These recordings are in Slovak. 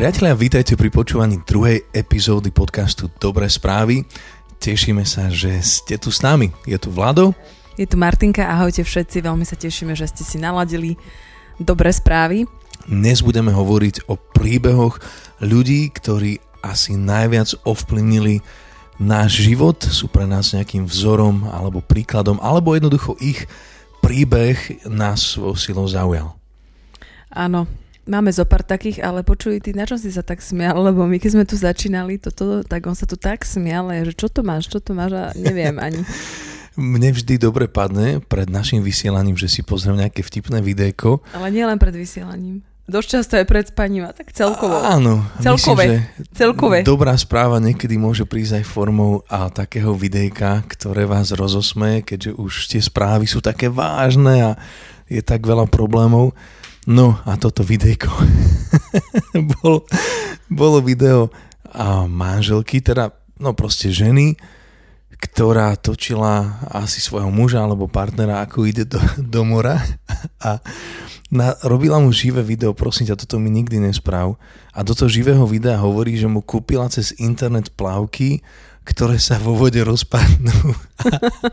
Priatelia, vítajte pri počúvaní druhej epizódy podcastu Dobré správy. Tešíme sa, že ste tu s nami. Je tu Vlado. Je tu Martinka, ahojte všetci, veľmi sa tešíme, že ste si naladili dobré správy. Dnes budeme hovoriť o príbehoch ľudí, ktorí asi najviac ovplyvnili náš život, sú pre nás nejakým vzorom alebo príkladom, alebo jednoducho ich príbeh nás svojou silou zaujal. Áno, Máme zo pár takých, ale počuj, ty na čo si sa tak smial, lebo my keď sme tu začínali toto, tak on sa tu tak smial, že čo to máš, čo to máš a neviem ani. Mne vždy dobre padne pred našim vysielaním, že si pozriem nejaké vtipné videjko. Ale nie len pred vysielaním. Dosť často je pred spaním a tak celkovo. Áno. Celkové. Myslím, že celkové. Dobrá správa niekedy môže prísť aj formou a takého videjka, ktoré vás rozosmeje, keďže už tie správy sú také vážne a je tak veľa problémov. No a toto videjko bolo, bolo video a manželky, teda no proste ženy, ktorá točila asi svojho muža alebo partnera, ako ide do, do mora a na, robila mu živé video, prosím ťa, toto mi nikdy nespráv. A do toho živého videa hovorí, že mu kúpila cez internet plavky, ktoré sa vo vode rozpadnú.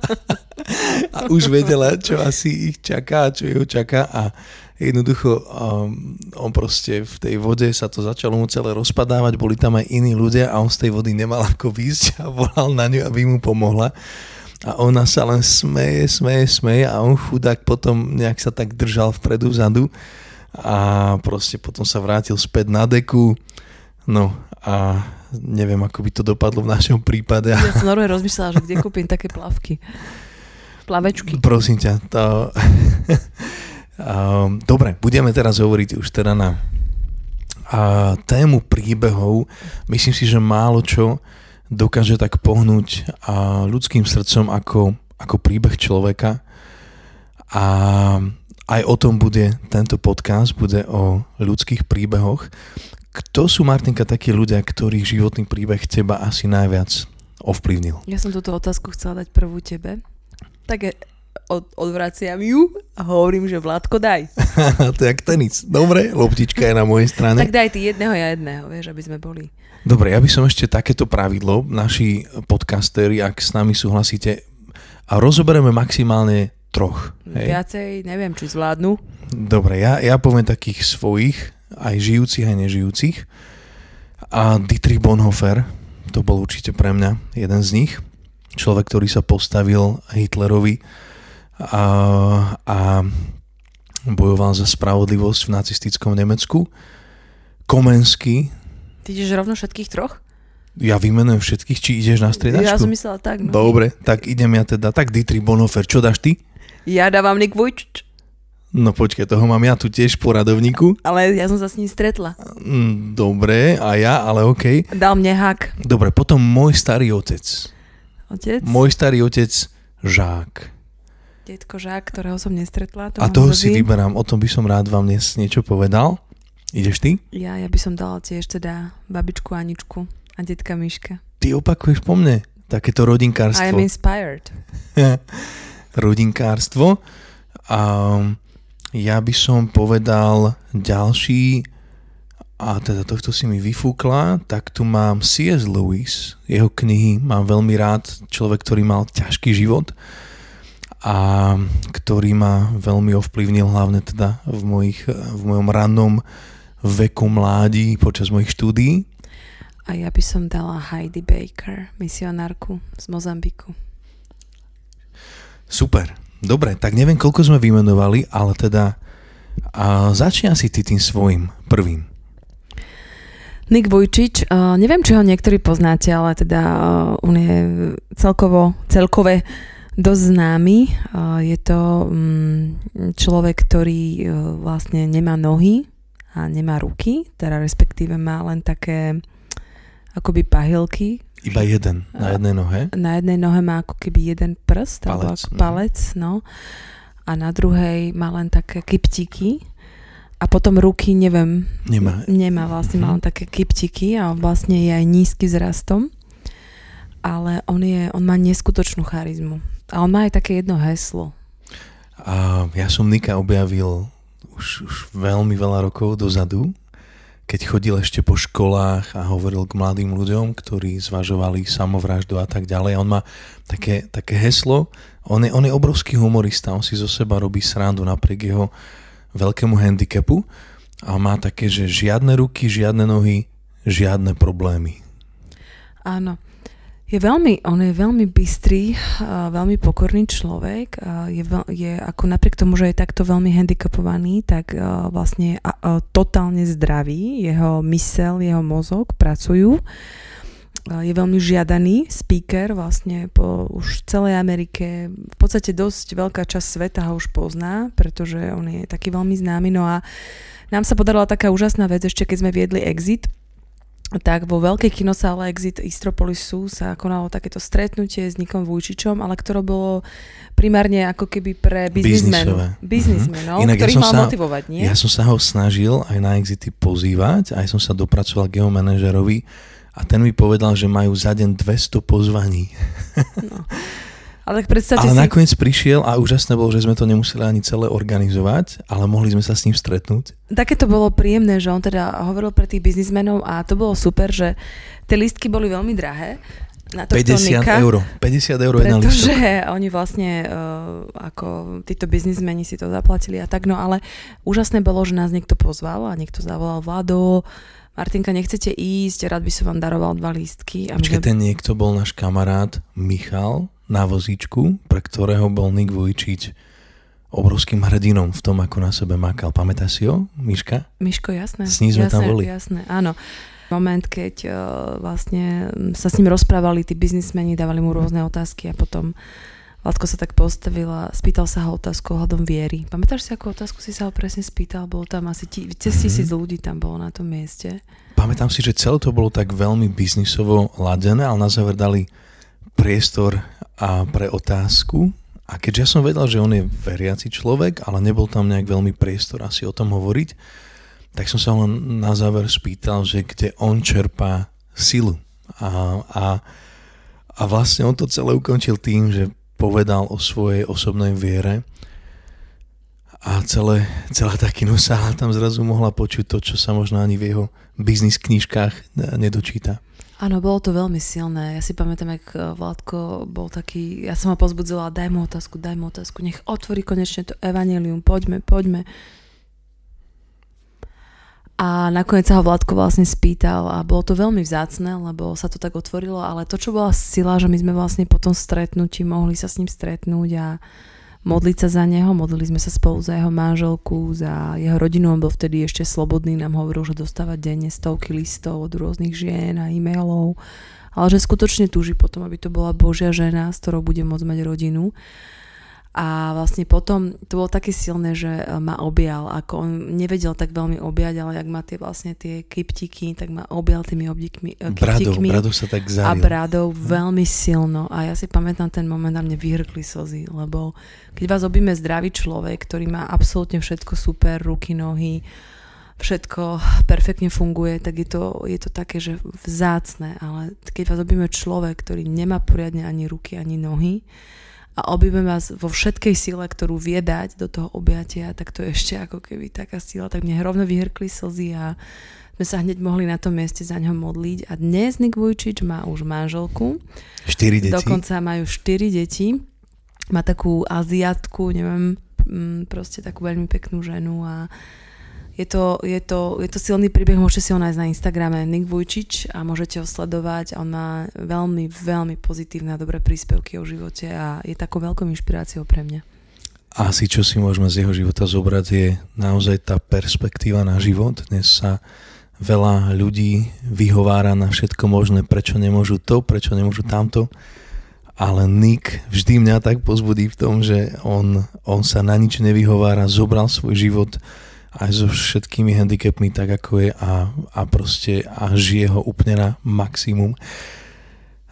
a už vedela, čo asi ich čaká, čo ju čaká a jednoducho um, on proste v tej vode sa to začalo mu celé rozpadávať, boli tam aj iní ľudia a on z tej vody nemal ako výjsť a volal na ňu, aby mu pomohla. A ona sa len smeje, smeje, smeje a on chudák potom nejak sa tak držal vpredu, vzadu a proste potom sa vrátil späť na deku. No a neviem, ako by to dopadlo v našom prípade. Ja som normálne rozmýšľala, že kde kúpim také plavky. Plavečky. Prosím ťa, to... Um, dobre, budeme teraz hovoriť už teda na a tému príbehov. Myslím si, že málo čo dokáže tak pohnúť a ľudským srdcom ako, ako príbeh človeka. A aj o tom bude tento podcast, bude o ľudských príbehoch. Kto sú, Martinka, takí ľudia, ktorých životný príbeh teba asi najviac ovplyvnil? Ja som túto otázku chcela dať prvú tebe. Tak od, odvraciam ju a hovorím, že Vládko daj. to je jak tenis. Dobre, loptička je na mojej strane. Tak daj ty jedného, ja jedného, vieš, aby sme boli. Dobre, ja by som ešte takéto pravidlo, naši podcastery, ak s nami súhlasíte, a rozoberieme maximálne troch. Hej. Viacej, neviem, či zvládnu. Dobre, ja, ja poviem takých svojich, aj žijúcich, aj nežijúcich. A Dietrich Bonhoeffer, to bol určite pre mňa jeden z nich. Človek, ktorý sa postavil Hitlerovi a, a bojoval za spravodlivosť v nacistickom Nemecku. Komensky. Ty ideš rovno všetkých troch? Ja vymenujem všetkých, či ideš na striedačku? Ja som myslela tak. No. Dobre, tak idem ja teda. Tak Dietrich Bonhoeffer, čo dáš ty? Ja dávam Nick Vujčič. No počkaj, toho mám ja tu tiež v poradovníku. Ale ja som sa s ním stretla. Mm, dobre, a ja, ale okej. Okay. Dal mne hak. Dobre, potom môj starý otec. Otec? Môj starý otec Žák detko Žák, ktorého som nestretla. To a toho si vyberám, o tom by som rád vám dnes niečo povedal. Ideš ty? Ja, ja by som dala tiež teda babičku Aničku a detka Miška. Ty opakuješ po mne takéto rodinkárstvo. I am inspired. rodinkárstvo. A ja by som povedal ďalší a teda tohto si mi vyfúkla, tak tu mám C.S. Lewis, jeho knihy mám veľmi rád, človek, ktorý mal ťažký život a ktorý ma veľmi ovplyvnil hlavne teda v, mojich, v mojom rannom veku mládí počas mojich štúdií. A ja by som dala Heidi Baker, misionárku z Mozambiku. Super, dobre, tak neviem, koľko sme vymenovali, ale teda a začni asi ty tým svojim prvým. Nick Vujčič, neviem, či ho niektorí poznáte, ale teda on je celkovo, celkové dosť známy. Je to mm, človek, ktorý e, vlastne nemá nohy a nemá ruky, teda respektíve má len také akoby pahylky. Iba jeden, na jednej nohe? Na jednej nohe má ako keby jeden prst, palec, alebo ako no. palec, no. A na druhej má len také kyptiky. A potom ruky, neviem, nemá, nemá vlastne, má len také kyptiky a vlastne je aj nízky vzrastom. Ale on, je, on má neskutočnú charizmu. A on má aj také jedno heslo. A ja som Nika objavil už, už veľmi veľa rokov dozadu, keď chodil ešte po školách a hovoril k mladým ľuďom, ktorí zvažovali samovraždu a tak ďalej. On má také, také heslo, on je, on je obrovský humorista, on si zo seba robí srandu napriek jeho veľkému handicapu a má také, že žiadne ruky, žiadne nohy, žiadne problémy. Áno. Je veľmi, on je veľmi bystrý, veľmi pokorný človek. Je, je ako napriek tomu, že je takto veľmi handicapovaný, tak vlastne totálne zdravý. Jeho mysel, jeho mozog pracujú. Je veľmi žiadaný speaker vlastne po už celej Amerike. V podstate dosť veľká časť sveta ho už pozná, pretože on je taký veľmi známy. No a nám sa podarila taká úžasná vec, ešte keď sme viedli Exit, tak vo veľkej kinosále Exit Istropolisu sa konalo takéto stretnutie s Nikom Vujčičom, ale ktoré bolo primárne ako keby pre biznismenov, biznismenov mm-hmm. ktorých ja mal sa, motivovať, nie? Ja som sa ho snažil aj na Exity pozývať, aj som sa dopracoval k jeho manažerovi a ten mi povedal, že majú za deň 200 pozvaní. No. Ale tak predstavte ale si... nakoniec prišiel a úžasné bolo, že sme to nemuseli ani celé organizovať, ale mohli sme sa s ním stretnúť. Také to bolo príjemné, že on teda hovoril pre tých biznismenov a to bolo super, že tie listky boli veľmi drahé. Na 50 Nika, eur. 50 eur jedna Pretože oni vlastne uh, ako títo biznismeni si to zaplatili a tak, no ale úžasné bolo, že nás niekto pozval a niekto zavolal Vlado, Martinka, nechcete ísť, rád by som vám daroval dva lístky. A Počkej, ten niekto bol náš kamarát Michal, na vozíčku, pre ktorého bol Nick Vujčič obrovským hrdinom v tom, ako na sebe makal. Pamätáš si ho, Miška? Miško, jasné. S ním sme jasné, tam boli. Jasné, áno. Moment, keď uh, vlastne sa s ním rozprávali tí biznismeni, dávali mu rôzne otázky a potom Vládko sa tak postavil a spýtal sa ho otázku ohľadom viery. Pamätáš si, akú otázku si sa ho presne spýtal? Bol tam asi tí, cez mm-hmm. tisíc ľudí tam bolo na tom mieste. Pamätám si, že celé to bolo tak veľmi biznisovo ladené, ale na záver dali priestor a pre otázku. A keďže ja som vedel, že on je veriaci človek, ale nebol tam nejak veľmi priestor asi o tom hovoriť, tak som sa len na záver spýtal, že kde on čerpá silu. A, a, a vlastne on to celé ukončil tým, že povedal o svojej osobnej viere a celé, celá tá kinosála tam zrazu mohla počuť to, čo sa možno ani v jeho biznis knižkách nedočíta. Áno, bolo to veľmi silné. Ja si pamätám, jak eh, Vládko bol taký, ja som ho pozbudzila, daj mu otázku, daj mu otázku, nech otvorí konečne to evanelium, poďme, poďme. A nakoniec sa ho Vládko vlastne spýtal a bolo to veľmi vzácne, lebo sa to tak otvorilo, ale to, čo bola sila, že my sme vlastne po tom stretnutí mohli sa s ním stretnúť a modliť sa za neho. Modlili sme sa spolu za jeho manželku, za jeho rodinu. On bol vtedy ešte slobodný, nám hovoril, že dostáva denne stovky listov od rôznych žien a e-mailov, ale že skutočne túži potom, aby to bola Božia žena, s ktorou bude môcť mať rodinu. A vlastne potom to bolo také silné, že e, ma objal, ako on nevedel tak veľmi objať, ale ak má tie vlastne tie kryptiky, tak ma objal tými obdikmi, e, bradou, bradou sa tak zaril. A bradou veľmi silno. A ja si pamätám ten moment a mne vyhrkli slzy, lebo keď vás objíme zdravý človek, ktorý má absolútne všetko super, ruky, nohy, všetko perfektne funguje, tak je to, je to také, že vzácne, ale keď vás objíme človek, ktorý nemá poriadne ani ruky, ani nohy, a objíme vás vo všetkej sile, ktorú vie dať do toho objatia, tak to je ešte ako keby taká sila, tak mne rovno vyhrkli slzy a sme sa hneď mohli na tom mieste za ňo modliť. A dnes Nik Vujčič má už manželku. Štyri deti. Dokonca majú štyri deti. Má takú aziatku, neviem, mm, proste takú veľmi peknú ženu a je to, je, to, je to silný príbeh, môžete si ho nájsť na Instagrame Nick Vujčič a môžete ho sledovať. On má veľmi, veľmi pozitívne a dobré príspevky o živote a je takou veľkou inšpiráciou pre mňa. Asi čo si môžeme z jeho života zobrať je naozaj tá perspektíva na život. Dnes sa veľa ľudí vyhovára na všetko možné, prečo nemôžu to, prečo nemôžu tamto. Ale Nick vždy mňa tak pozbudí v tom, že on, on sa na nič nevyhovára, zobral svoj život aj so všetkými handicapmi tak ako je a, a proste a žije ho úplne na maximum.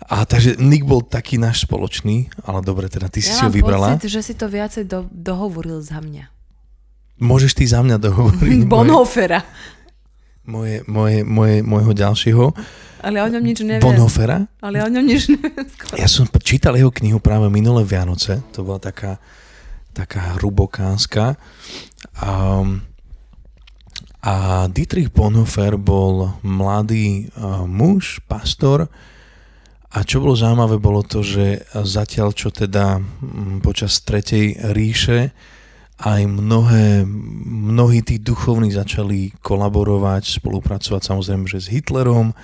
A takže Nick bol taký náš spoločný, ale dobre, teda ty ja si ho vybrala. Ja pocit, že si to viacej do, dohovoril za mňa. Môžeš ty za mňa dohovoriť. Bonhofera. Moje, moje, moje, môjho ďalšieho. Ale o ňom nič neviem. Bonhofera? Ale o ňom nič neviem. Skoro. Ja som čítal jeho knihu práve minulé Vianoce. To bola taká, taká hrubokánska. Um, A Dietrich Bonhoeffer bol mladý muž, pastor, a čo bolo zaujímavé, bolo to, že zatiaľ, čo teda počas Tretej ríše aj mnohé, mnohí tí duchovní začali kolaborovať, spolupracovať samozrejme, že s Hitlerom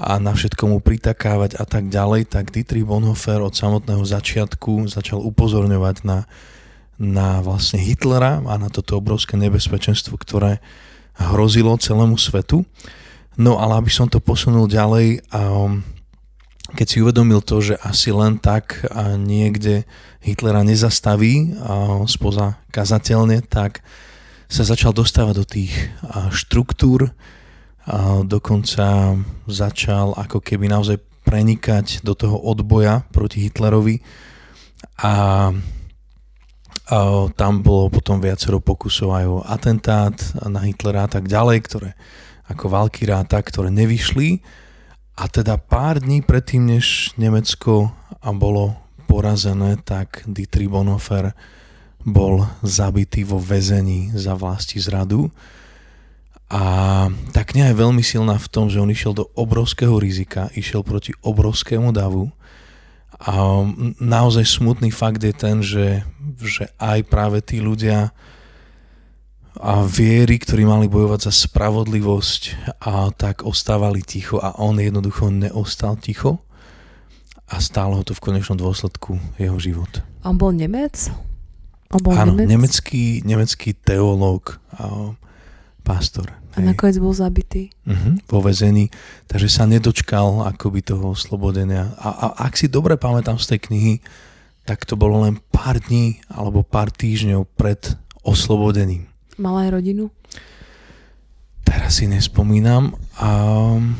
a na všetko mu pritakávať a tak ďalej, tak Dietrich Bonhoeffer od samotného začiatku začal upozorňovať na, na vlastne Hitlera a na toto obrovské nebezpečenstvo, ktoré hrozilo celému svetu. No ale aby som to posunul ďalej, um, keď si uvedomil to, že asi len tak niekde Hitlera nezastaví a spoza kazateľne, tak sa začal dostávať do tých štruktúr, a dokonca začal ako keby naozaj prenikať do toho odboja proti Hitlerovi a tam bolo potom viacero pokusov aj o atentát na Hitlera a tak ďalej, ktoré ako Valkyráta, ktoré nevyšli a teda pár dní predtým, než Nemecko bolo porazené, tak Dietrich Bonhoeffer bol zabitý vo väzení za vlasti zradu. A tá kniha je veľmi silná v tom, že on išiel do obrovského rizika, išiel proti obrovskému davu. A naozaj smutný fakt je ten, že, že aj práve tí ľudia, a viery, ktorí mali bojovať za spravodlivosť a tak ostávali ticho a on jednoducho neostal ticho a stálo ho to v konečnom dôsledku jeho život. On bol Nemec? On bol Áno, Nemec? nemecký, nemecký teológ a pastor. A nakoniec bol zabitý. Uh-huh, vo vezení, takže sa nedočkal akoby toho oslobodenia. A, a ak si dobre pamätám z tej knihy, tak to bolo len pár dní alebo pár týždňov pred oslobodením. Mal aj rodinu? Teraz si nespomínam. Um,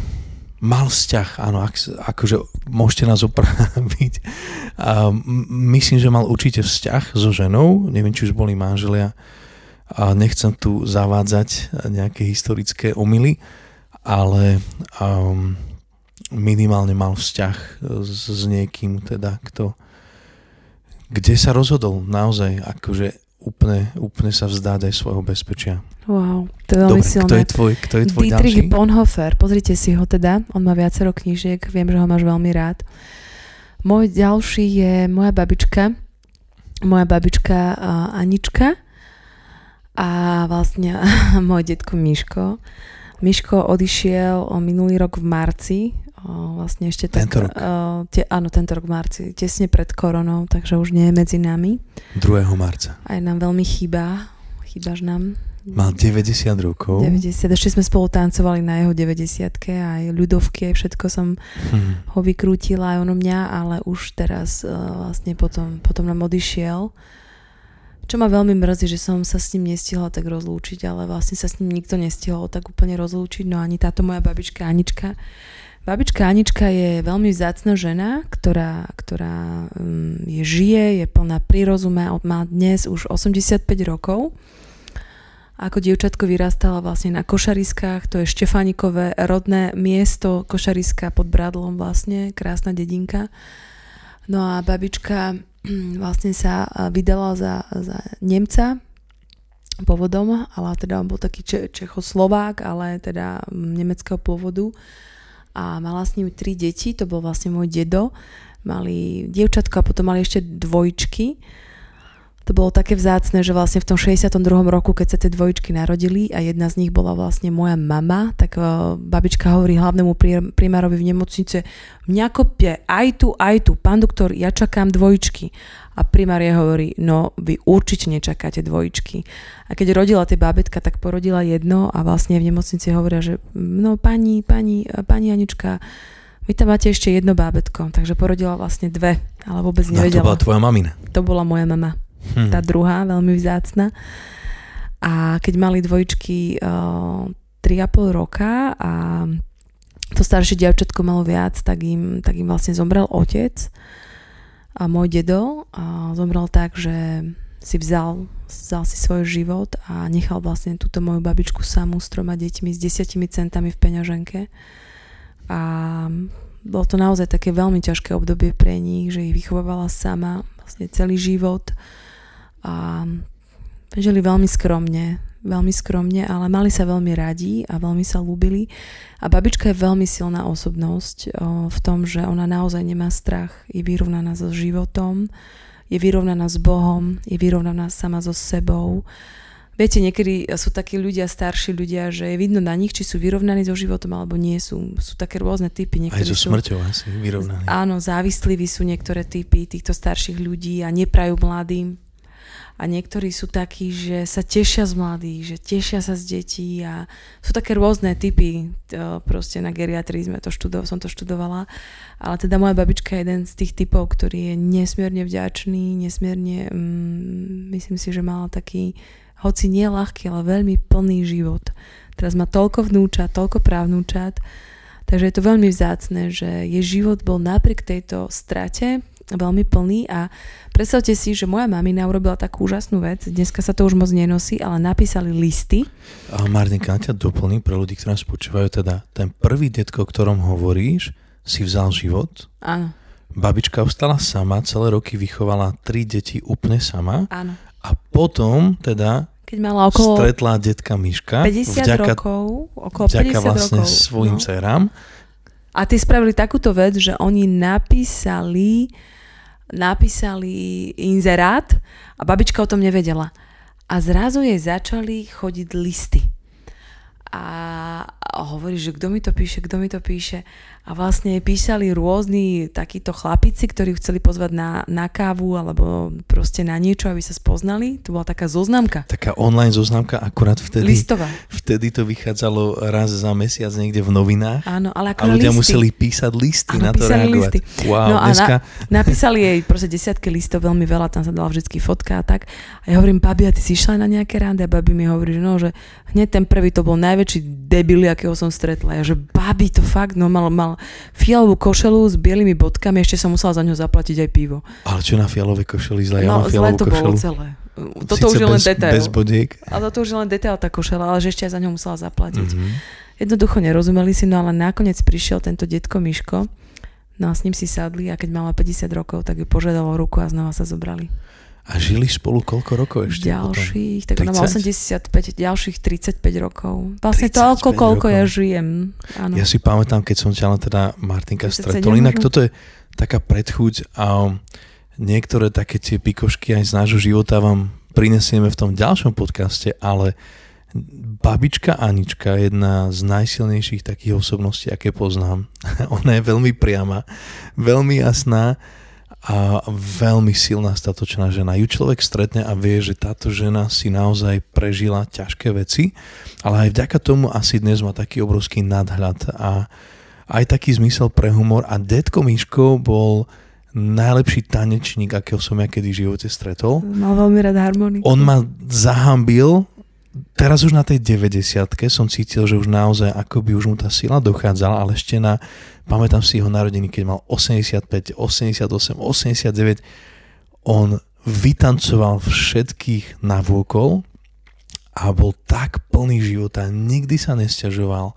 mal vzťah, áno, ak, akože môžete nás opraviť. Um, myslím, že mal určite vzťah so ženou, neviem, či už boli manželia. A nechcem tu zavádzať nejaké historické omily, ale um, minimálne mal vzťah s, s niekým, teda kto kde sa rozhodol naozaj akože úplne, úplne sa vzdať aj svojho bezpečia. Wow, to je veľmi Dobre, silné. kto je tvoj, kto je tvoj Dietrich ďalší? Bonhoeffer, pozrite si ho teda, on má viacero knížiek, viem, že ho máš veľmi rád. Môj ďalší je moja babička, moja babička uh, Anička a vlastne môj detko Miško. Miško odišiel minulý rok v marci, vlastne ešte tak... Tento rok. O, te, áno, tento rok v marci, tesne pred koronou, takže už nie je medzi nami. 2. marca. Aj nám veľmi chýba, chýbaš nám. Mal 90 rokov. 90, ešte sme spolu tancovali na jeho 90 aj ľudovky, aj všetko som Hm. ho vykrútila aj ono mňa, ale už teraz uh, vlastne potom, potom nám odišiel. Čo ma veľmi mrzí, že som sa s ním nestihla tak rozlúčiť, ale vlastne sa s ním nikto nestihol tak úplne rozlúčiť, no ani táto moja babička Anička. Babička Anička je veľmi vzácna žena, ktorá, ktorá um, je žije, je plná prírozume, má dnes už 85 rokov. Ako dievčatko vyrastala vlastne na Košariskách, to je Štefanikové rodné miesto, Košariska pod Bradlom vlastne, krásna dedinka. No a babička vlastne sa vydala za, za Nemca pôvodom, ale teda on bol taký Če- Čechoslovák, ale teda nemeckého pôvodu a mala s ním tri deti, to bol vlastne môj dedo, mali dievčatko a potom mali ešte dvojčky. To bolo také vzácne, že vlastne v tom 62. roku, keď sa tie dvojčky narodili a jedna z nich bola vlastne moja mama, tak uh, babička hovorí hlavnému pri- primárovi v nemocnice, mňa kopie aj tu, aj tu, pán doktor, ja čakám dvojčky. A primár je hovorí, no vy určite nečakáte dvojčky. A keď rodila tie bábetka, tak porodila jedno a vlastne v nemocnici hovoria, že no pani, pani, pani Anička, vy tam máte ešte jedno bábetko, takže porodila vlastne dve, ale vôbec No, to nevedela. bola tvoja mamina. To bola moja mama Hm. tá druhá, veľmi vzácna. A keď mali dvojčky uh, 3,5 roka a to staršie dievčatko malo viac, tak im, tak im vlastne zomrel otec a môj dedo a zomrel tak, že si vzal, vzal si svoj život a nechal vlastne túto moju babičku samú s troma deťmi, s desiatimi centami v peňaženke. A bolo to naozaj také veľmi ťažké obdobie pre nich, že ich vychovávala sama vlastne celý život a žili veľmi skromne. veľmi skromne, ale mali sa veľmi radi a veľmi sa ľúbili. A babička je veľmi silná osobnosť o, v tom, že ona naozaj nemá strach, je vyrovnaná so životom, je vyrovnaná s Bohom, je vyrovnaná sama so sebou. Viete, niekedy sú takí ľudia, starší ľudia, že je vidno na nich, či sú vyrovnaní so životom alebo nie sú. Sú také rôzne typy. Niektorí Aj so smrťou asi vyrovnaní. Áno, závislí sú niektoré typy týchto starších ľudí a neprajú mladým a niektorí sú takí, že sa tešia z mladých, že tešia sa z detí a sú také rôzne typy, to proste na geriatrii sme to študo- som to študovala, ale teda moja babička je jeden z tých typov, ktorý je nesmierne vďačný, nesmierne, mm, myslím si, že mala taký, hoci nie ľahký, ale veľmi plný život. Teraz má toľko vnúčat, toľko právnúčat, takže je to veľmi vzácne, že jej život bol napriek tejto strate veľmi plný a predstavte si, že moja mamina urobila takú úžasnú vec, dneska sa to už moc nenosí, ale napísali listy. A Martinka, ťa doplní pre ľudí, ktorí nás počúvajú, teda ten prvý detko, o ktorom hovoríš, si vzal život. Áno. Babička ostala sama, celé roky vychovala tri deti úplne sama. Áno. A potom teda keď mala okolo stretla detka Miška 50 vďaka, rokov, okolo vďaka 50 vlastne rokov, svojim no. dcerám. A ty spravili takúto vec, že oni napísali napísali inzerát a babička o tom nevedela. A zrazu jej začali chodiť listy. A hovorí, že kto mi to píše, kto mi to píše a vlastne písali rôzni takíto chlapici, ktorí chceli pozvať na, na kávu alebo proste na niečo, aby sa spoznali. To bola taká zoznamka. Taká online zoznamka, akurát vtedy. Listová. Vtedy to vychádzalo raz za mesiac niekde v novinách. Áno, ale ako A ľudia listy. museli písať listy Áno, na to reagovať. Listy. Wow, no a dneska... na, napísali jej proste desiatky listov, veľmi veľa, tam sa dala vždy fotka a tak. A ja hovorím, babi, a ty si išla na nejaké rande? A babi mi hovorí, že no, že hneď ten prvý to bol najväčší debil, akého som stretla. Ja, že babi, to fakt, no mal, mal fialovú košelu s bielými bodkami, ešte som musela za ňo zaplatiť aj pivo. Ale čo na fialovej košeli zle? Ja no, mám fialovú to košelu. bolo celé. Toto už je len detail. Bez bodiek. Ale toto už je len detail tá košela, ale že ešte aj za ňo musela zaplatiť. Mm-hmm. Jednoducho nerozumeli si, no ale nakoniec prišiel tento detko Miško, no a s ním si sadli a keď mala 50 rokov, tak ju požiadalo ruku a znova sa zobrali. A žili spolu koľko rokov ešte? Ďalších, tak ona má 85, ďalších 35 rokov. Vlastne toľko, koľko rokov. ja žijem. Áno. Ja si pamätám, keď som ťa teda Martinka stretol. Inak toto je taká predchuť a niektoré také tie pikošky aj z nášho života vám prinesieme v tom ďalšom podcaste, ale babička Anička, jedna z najsilnejších takých osobností, aké poznám. Ona je veľmi priama, veľmi jasná a veľmi silná statočná žena. Ju človek stretne a vie, že táto žena si naozaj prežila ťažké veci, ale aj vďaka tomu asi dnes má taký obrovský nadhľad a aj taký zmysel pre humor a detko Miško bol najlepší tanečník, akého som ja kedy v živote stretol. Mal veľmi rád harmoniku. On ma zahambil teraz už na tej 90 som cítil, že už naozaj akoby už mu tá sila dochádzala, ale ešte na, pamätám si jeho narodení, keď mal 85, 88, 89, on vytancoval všetkých navôkol a bol tak plný života, nikdy sa nesťažoval,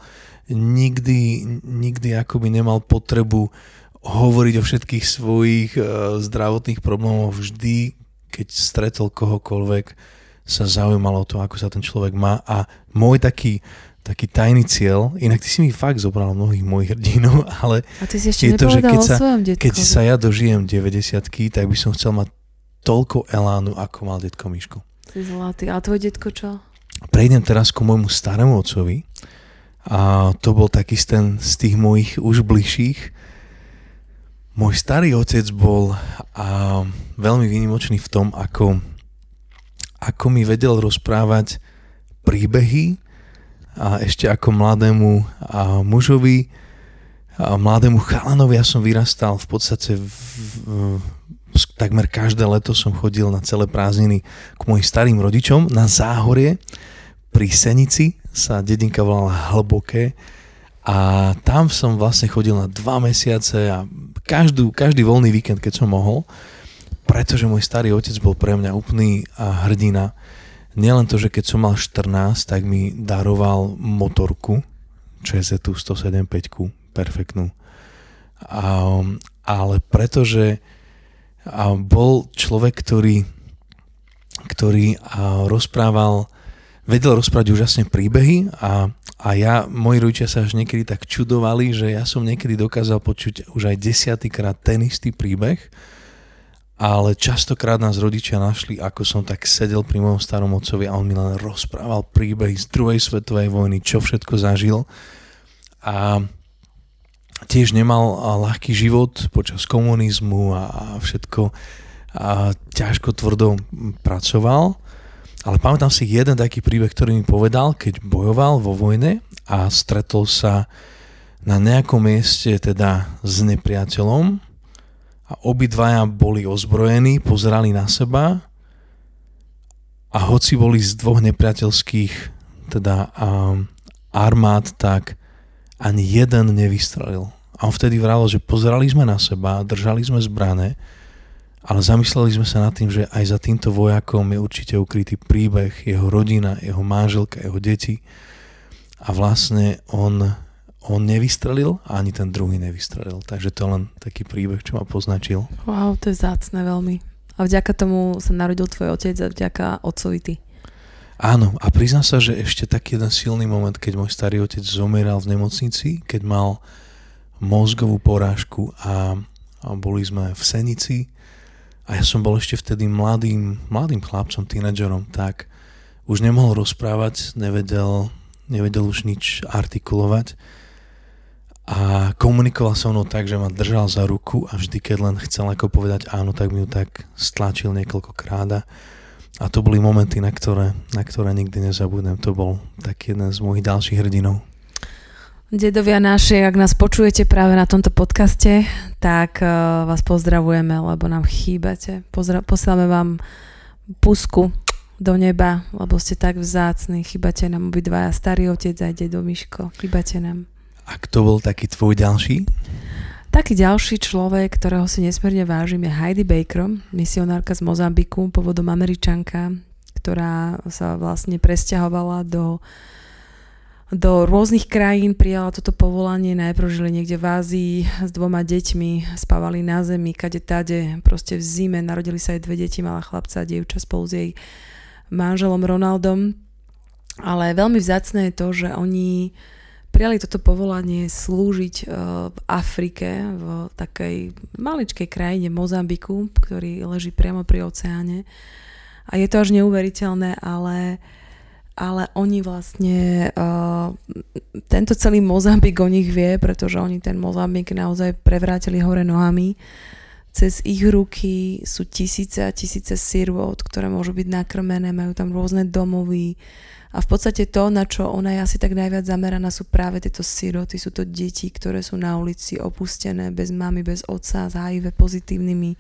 nikdy, nikdy akoby nemal potrebu hovoriť o všetkých svojich uh, zdravotných problémoch. Vždy, keď stretol kohokoľvek, sa zaujímalo o to, ako sa ten človek má a môj taký taký tajný cieľ, inak ty si mi fakt zobral mnohých mojich hrdinov, ale a ty si ešte je to, že keď sa, keď sa ja dožijem 90 tak by som chcel mať toľko elánu, ako mal detko Miško. Ty zlatý. A tvoj detko čo? Prejdem teraz ku môjmu starému otcovi a to bol taký ten z tých mojich už bližších. Môj starý otec bol a, veľmi výnimočný v tom, ako ako mi vedel rozprávať príbehy a ešte ako mladému a mužovi a mladému chalanovi ja som vyrastal v podstate v, v, takmer každé leto som chodil na celé prázdniny k mojim starým rodičom na záhorie pri Senici sa dedinka volala Hlboké. A tam som vlastne chodil na dva mesiace a každú, každý voľný víkend, keď som mohol pretože môj starý otec bol pre mňa úplný hrdina. Nielen to, že keď som mal 14, tak mi daroval motorku, ČZ 175, perfektnú. A, ale pretože a bol človek, ktorý, ktorý a rozprával vedel rozprávať úžasne príbehy a, a ja, moji rodičia sa až niekedy tak čudovali, že ja som niekedy dokázal počuť už aj desiatýkrát ten istý príbeh, ale častokrát nás rodičia našli, ako som tak sedel pri mojom starom otcovi a on mi len rozprával príbehy z druhej svetovej vojny, čo všetko zažil. A tiež nemal ľahký život počas komunizmu a všetko a ťažko tvrdo pracoval. Ale pamätám si jeden taký príbeh, ktorý mi povedal, keď bojoval vo vojne a stretol sa na nejakom mieste teda s nepriateľom a obidvaja boli ozbrojení, pozerali na seba a hoci boli z dvoch nepriateľských teda um, armád, tak ani jeden nevystrelil. A on vtedy vral, že pozerali sme na seba, držali sme zbrane, ale zamysleli sme sa nad tým, že aj za týmto vojakom je určite ukrytý príbeh, jeho rodina, jeho manželka, jeho deti. A vlastne on on nevystrelil a ani ten druhý nevystrelil. Takže to je len taký príbeh, čo ma poznačil. Wow, to je zácne veľmi. A vďaka tomu sa narodil tvoj otec a vďaka otcovi ty. Áno, a priznám sa, že ešte taký jeden silný moment, keď môj starý otec zomieral v nemocnici, keď mal mozgovú porážku a, a boli sme v Senici a ja som bol ešte vtedy mladým, mladým chlapcom, tínedžerom, tak už nemohol rozprávať, nevedel, nevedel už nič artikulovať a komunikoval so mnou tak, že ma držal za ruku a vždy, keď len chcel ako povedať áno, tak mi ju tak stlačil niekoľkokrát a to boli momenty, na ktoré, na ktoré nikdy nezabudnem. To bol taký jeden z mojich ďalších hrdinov. Dedovia naši, ak nás počujete práve na tomto podcaste, tak uh, vás pozdravujeme, lebo nám chýbate. Pozra- posielame vám pusku do neba, lebo ste tak vzácni. Chýbate nám obidvaja, starý otec aj dedo Miško. Chýbate nám. A kto bol taký tvoj ďalší? Taký ďalší človek, ktorého si nesmierne vážim, je Heidi Baker, misionárka z Mozambiku, pôvodom američanka, ktorá sa vlastne presťahovala do, do rôznych krajín, prijala toto povolanie, najprv žili niekde v Ázii s dvoma deťmi, spávali na zemi, kade tade, proste v zime, narodili sa aj dve deti, mala chlapca a dievča spolu s jej manželom Ronaldom. Ale veľmi vzácne je to, že oni prijali toto povolanie slúžiť uh, v Afrike, v takej maličkej krajine Mozambiku, ktorý leží priamo pri oceáne. A je to až neuveriteľné, ale, ale oni vlastne, uh, tento celý Mozambik o nich vie, pretože oni ten Mozambik naozaj prevrátili hore nohami. Cez ich ruky sú tisíce a tisíce sirvot, ktoré môžu byť nakrmené, majú tam rôzne domovy, a v podstate to, na čo ona je asi tak najviac zameraná, sú práve tieto siroty, sú to deti, ktoré sú na ulici opustené, bez mamy, bez otca, s HIV pozitívnymi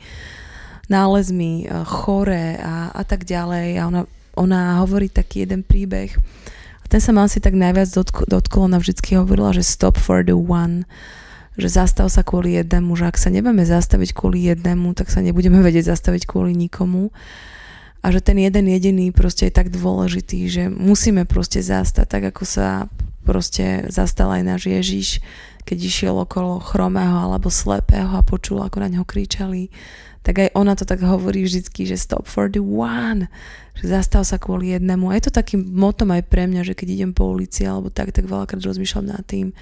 nálezmi, e, chore a, a tak ďalej. A ona, ona hovorí taký jeden príbeh. Ten sa ma asi tak najviac dotkol, dotkol. Ona vždy hovorila, že stop for the one že zastav sa kvôli jednému, že ak sa nebudeme zastaviť kvôli jednému, tak sa nebudeme vedieť zastaviť kvôli nikomu a že ten jeden jediný proste je tak dôležitý, že musíme proste zastať, tak ako sa proste zastal aj náš Ježiš, keď išiel okolo chromého alebo slepého a počul, ako na neho kričali, tak aj ona to tak hovorí vždycky, že stop for the one, že zastav sa kvôli jednému. A je to takým motom aj pre mňa, že keď idem po ulici alebo tak, tak veľakrát rozmýšľam nad tým,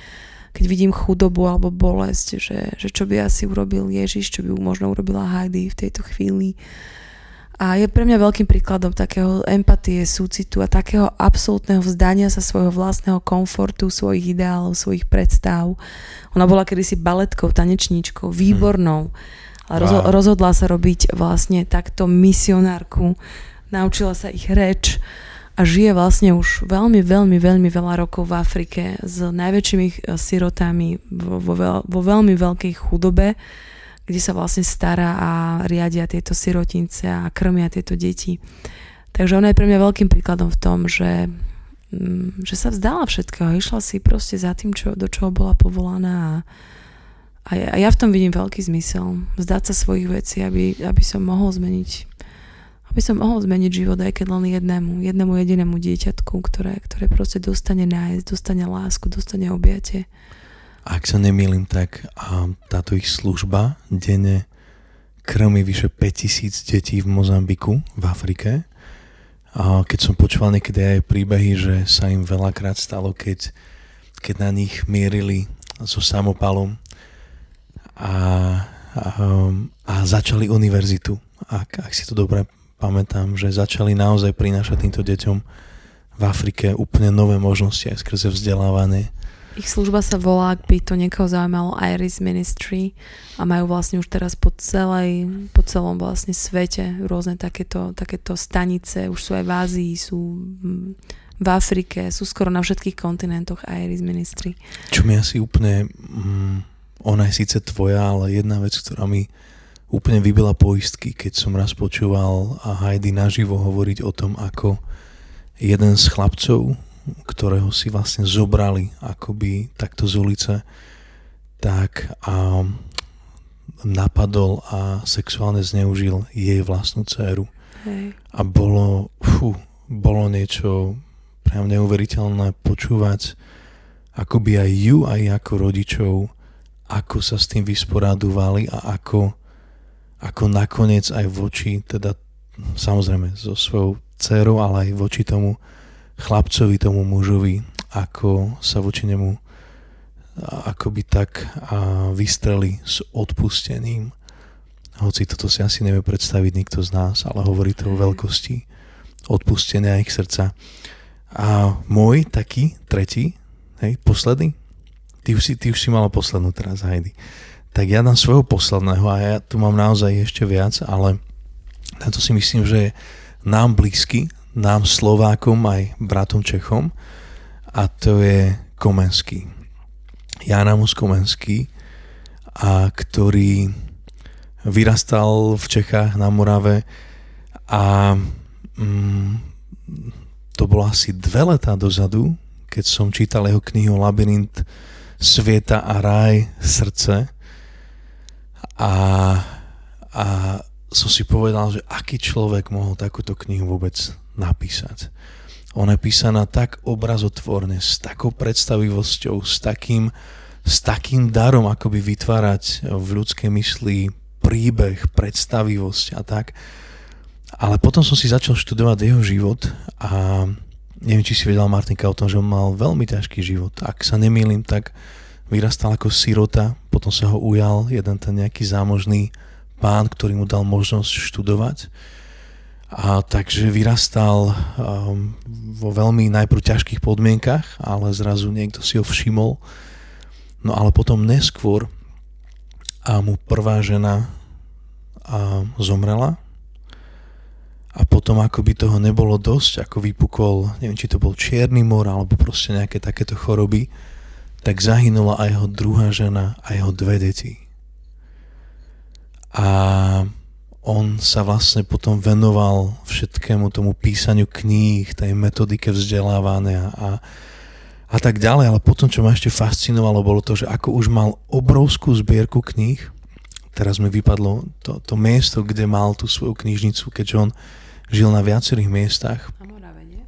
keď vidím chudobu alebo bolesť, že, že čo by asi urobil Ježiš, čo by možno urobila Heidi v tejto chvíli a je pre mňa veľkým príkladom takého empatie, súcitu a takého absolútneho vzdania sa svojho vlastného komfortu, svojich ideálov, svojich predstav. Ona bola kedysi baletkou, tanečníčkou, výbornou. Ale wow. rozhodla sa robiť vlastne takto misionárku. Naučila sa ich reč a žije vlastne už veľmi, veľmi, veľmi veľa rokov v Afrike s najväčšími eh, sirotami vo, vo, vo veľmi veľkej chudobe kde sa vlastne stará a riadia tieto sirotince a krmia tieto deti. Takže ona je pre mňa veľkým príkladom v tom, že, mm, že sa vzdala všetkého, išla si proste za tým, čo, do čoho bola povolaná a, a, ja, a ja v tom vidím veľký zmysel. Vzdať sa svojich vecí, aby, aby som mohol zmeniť aby som mohol zmeniť život aj keď len jednému, jednému jedinému dieťatku, ktoré, ktoré proste dostane nájsť, dostane lásku, dostane objatie ak sa nemýlim, tak a táto ich služba denne krmi vyše 5000 detí v Mozambiku, v Afrike A keď som počúval niekedy aj príbehy, že sa im veľakrát stalo, keď, keď na nich mierili so samopalom a, a, a začali univerzitu. Ak, ak si to dobre pamätám, že začali naozaj prinášať týmto deťom v Afrike úplne nové možnosti aj skrze vzdelávanie ich služba sa volá, ak by to niekoho zaujímalo, Iris Ministry a majú vlastne už teraz po, celej, po celom vlastne svete rôzne takéto, takéto stanice, už sú aj v Ázii, sú v Afrike, sú skoro na všetkých kontinentoch Iris Ministry. Čo mi asi úplne, mm, ona je síce tvoja, ale jedna vec, ktorá mi úplne vybila poistky, keď som raz počúval a Heidi naživo hovoriť o tom, ako jeden z chlapcov ktorého si vlastne zobrali akoby takto z ulice, tak a napadol a sexuálne zneužil jej vlastnú dceru. Hej. A bolo, fú, bolo niečo priam neuveriteľné počúvať akoby aj ju, aj ako rodičov, ako sa s tým vysporadovali a ako, ako nakoniec aj voči, teda samozrejme so svojou dcerou, ale aj voči tomu chlapcovi, tomu mužovi, ako sa voči nemu akoby tak a vystreli s odpustením. Hoci toto si asi nevie predstaviť nikto z nás, ale hovorí to o veľkosti odpustenia ich srdca. A môj taký, tretí, hej, posledný, ty už si, ty už si mala poslednú teraz, Heidi. Tak ja dám svojho posledného a ja tu mám naozaj ešte viac, ale na to si myslím, že je nám blízky nám Slovákom aj bratom Čechom a to je Komenský. Janamus Komenský, a ktorý vyrastal v Čechách na Morave a mm, to bolo asi dve letá dozadu, keď som čítal jeho knihu Labyrint Svieta a raj srdce a, a som si povedal, že aký človek mohol takúto knihu vôbec napísať. Ona je písaná tak obrazotvorne, s takou predstavivosťou, s takým, s takým darom, akoby vytvárať v ľudskej mysli príbeh, predstavivosť a tak. Ale potom som si začal študovať jeho život a neviem, či si vedel Martinka o tom, že on mal veľmi ťažký život. Ak sa nemýlim, tak vyrastal ako sirota, potom sa ho ujal jeden ten nejaký zámožný pán, ktorý mu dal možnosť študovať a takže vyrastal um, vo veľmi najprv ťažkých podmienkach, ale zrazu niekto si ho všimol. No ale potom neskôr a mu prvá žena a zomrela a potom ako by toho nebolo dosť, ako vypukol, neviem či to bol čierny mor alebo proste nejaké takéto choroby, tak zahynula aj jeho druhá žena a jeho dve deti. A on sa vlastne potom venoval všetkému tomu písaniu kníh, tej metodike vzdelávania a, a tak ďalej. Ale potom, čo ma ešte fascinovalo, bolo to, že ako už mal obrovskú zbierku kníh, teraz mi vypadlo to, to miesto, kde mal tú svoju knižnicu, keďže on žil na viacerých miestach. Na Morave, nie?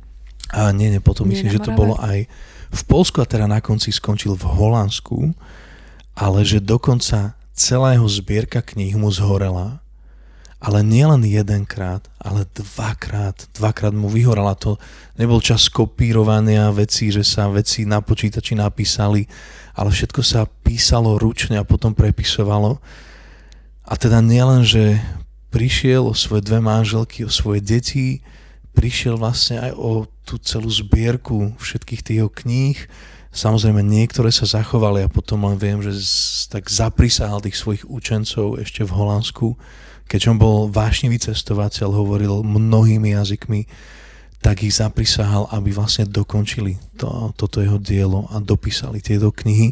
A nie, nie, potom myslím, že to bolo aj v Polsku a teda na konci skončil v Holandsku, ale že dokonca celá jeho zbierka kníh mu zhorela ale nielen jedenkrát, ale dvakrát. Dvakrát mu vyhorala to. Nebol čas kopírovania vecí, že sa veci na počítači napísali, ale všetko sa písalo ručne a potom prepisovalo. A teda nielen, že prišiel o svoje dve manželky, o svoje deti, prišiel vlastne aj o tú celú zbierku všetkých tých kníh. Samozrejme, niektoré sa zachovali a potom len viem, že tak zaprisahal tých svojich učencov ešte v Holandsku Keďže on bol vášnivý cestovateľ, hovoril mnohými jazykmi, tak ich zaprisahal, aby vlastne dokončili to, toto jeho dielo a dopísali tieto knihy.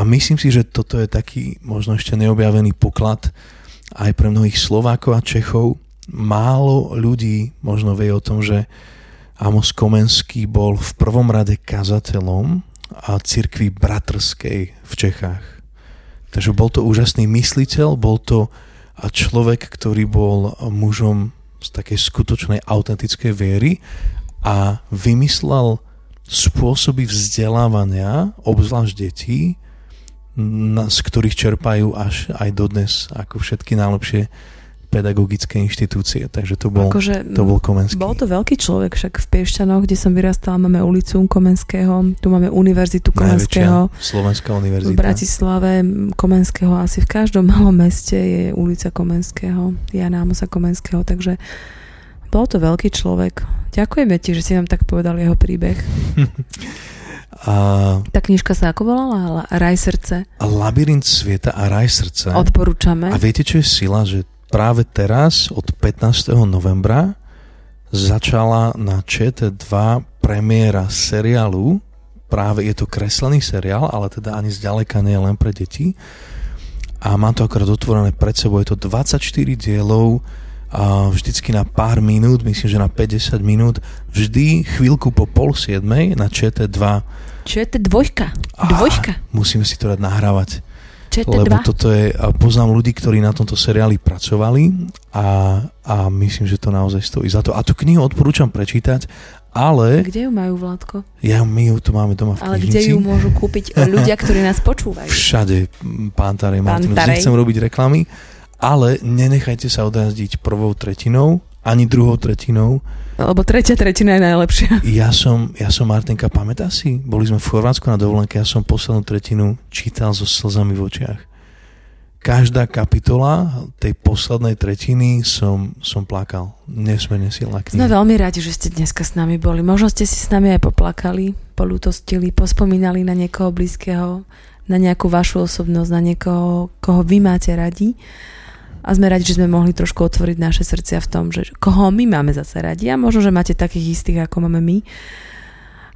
A myslím si, že toto je taký možno ešte neobjavený poklad aj pre mnohých Slovákov a Čechov. Málo ľudí možno vie o tom, že Amos Komenský bol v prvom rade kazateľom a cirkvi bratrskej v Čechách. Takže bol to úžasný mysliteľ, bol to človek, ktorý bol mužom z takej skutočnej autentickej viery a vymyslel spôsoby vzdelávania, obzvlášť detí, z ktorých čerpajú až aj dodnes ako všetky najlepšie pedagogické inštitúcie, takže to bol, Akože, to bol Komenský. Bol to veľký človek, však v Piešťanoch, kde som vyrastala, máme ulicu Komenského, tu máme univerzitu Komenského. Najväčšia Slovenská univerzita. V Bratislave Komenského, asi v každom malom meste je ulica Komenského, Jana Amosa Komenského, takže bol to veľký človek. Ďakujeme ti, že si nám tak povedal jeho príbeh. A, Tá knižka sa ako volala? Raj srdce. a Labyrint sveta a raj srdca. Odporúčame. A viete, čo je sila? Že práve teraz, od 15. novembra, začala na ČT2 premiéra seriálu. Práve je to kreslený seriál, ale teda ani zďaleka nie je len pre deti. A mám to akorát otvorené pred sebou. Je to 24 dielov, a vždycky na pár minút, myslím, že na 50 minút, vždy chvíľku po pol siedmej na ČT2. Čo je to dvojka? Dvojka. Musíme si to dať nahrávať. Čo je to lebo dva? toto je, a poznám ľudí, ktorí na tomto seriáli pracovali a, a myslím, že to naozaj stojí za to. A tú knihu odporúčam prečítať, ale Kde ju majú, Vládko? ja, my ju tu máme doma v Ale kde ju môžu kúpiť ľudia, ktorí nás počúvajú? Všade, pán Tarej Martinus, nechcem robiť reklamy, ale nenechajte sa odrazdiť prvou tretinou, ani druhou tretinou. Lebo tretia tretina je najlepšia. Ja som, ja som Martinka, pamätá si? Boli sme v Chorvátsku na dovolenke, ja som poslednú tretinu čítal so slzami v očiach. Každá kapitola tej poslednej tretiny som, som plakal. Nesmierne silná Sme kniha. veľmi radi, že ste dneska s nami boli. Možno ste si s nami aj poplakali, polútostili, pospomínali na niekoho blízkeho, na nejakú vašu osobnosť, na niekoho, koho vy máte radi. A sme radi, že sme mohli trošku otvoriť naše srdcia v tom, že koho my máme zase radi a možno, že máte takých istých, ako máme my.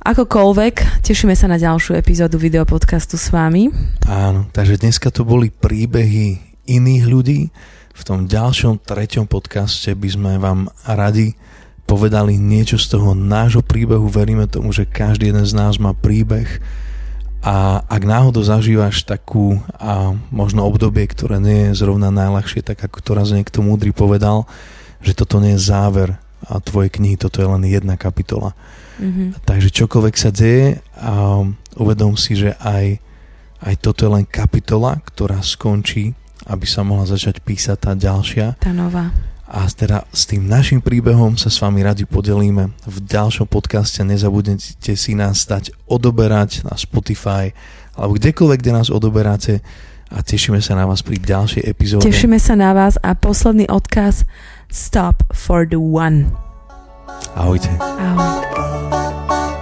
Akokoľvek, tešíme sa na ďalšiu epizódu videopodcastu s vami. Áno, takže dneska to boli príbehy iných ľudí. V tom ďalšom, treťom podcaste by sme vám radi povedali niečo z toho nášho príbehu. Veríme tomu, že každý jeden z nás má príbeh a ak náhodou zažívaš takú a možno obdobie, ktoré nie je zrovna najľahšie, tak ako to raz niekto múdry povedal, že toto nie je záver a tvojej knihy, toto je len jedna kapitola. Mhm. Takže čokoľvek sa deje a uvedom si, že aj, aj toto je len kapitola, ktorá skončí, aby sa mohla začať písať tá ďalšia. Tá nová. A teda s tým našim príbehom sa s vami radi podelíme v ďalšom podcaste. Nezabudnite si nás dať odoberať na Spotify alebo kdekoľvek, kde nás odoberáte a tešíme sa na vás pri ďalšej epizóde. Tešíme sa na vás a posledný odkaz Stop for the one. Ahojte. Ahoj.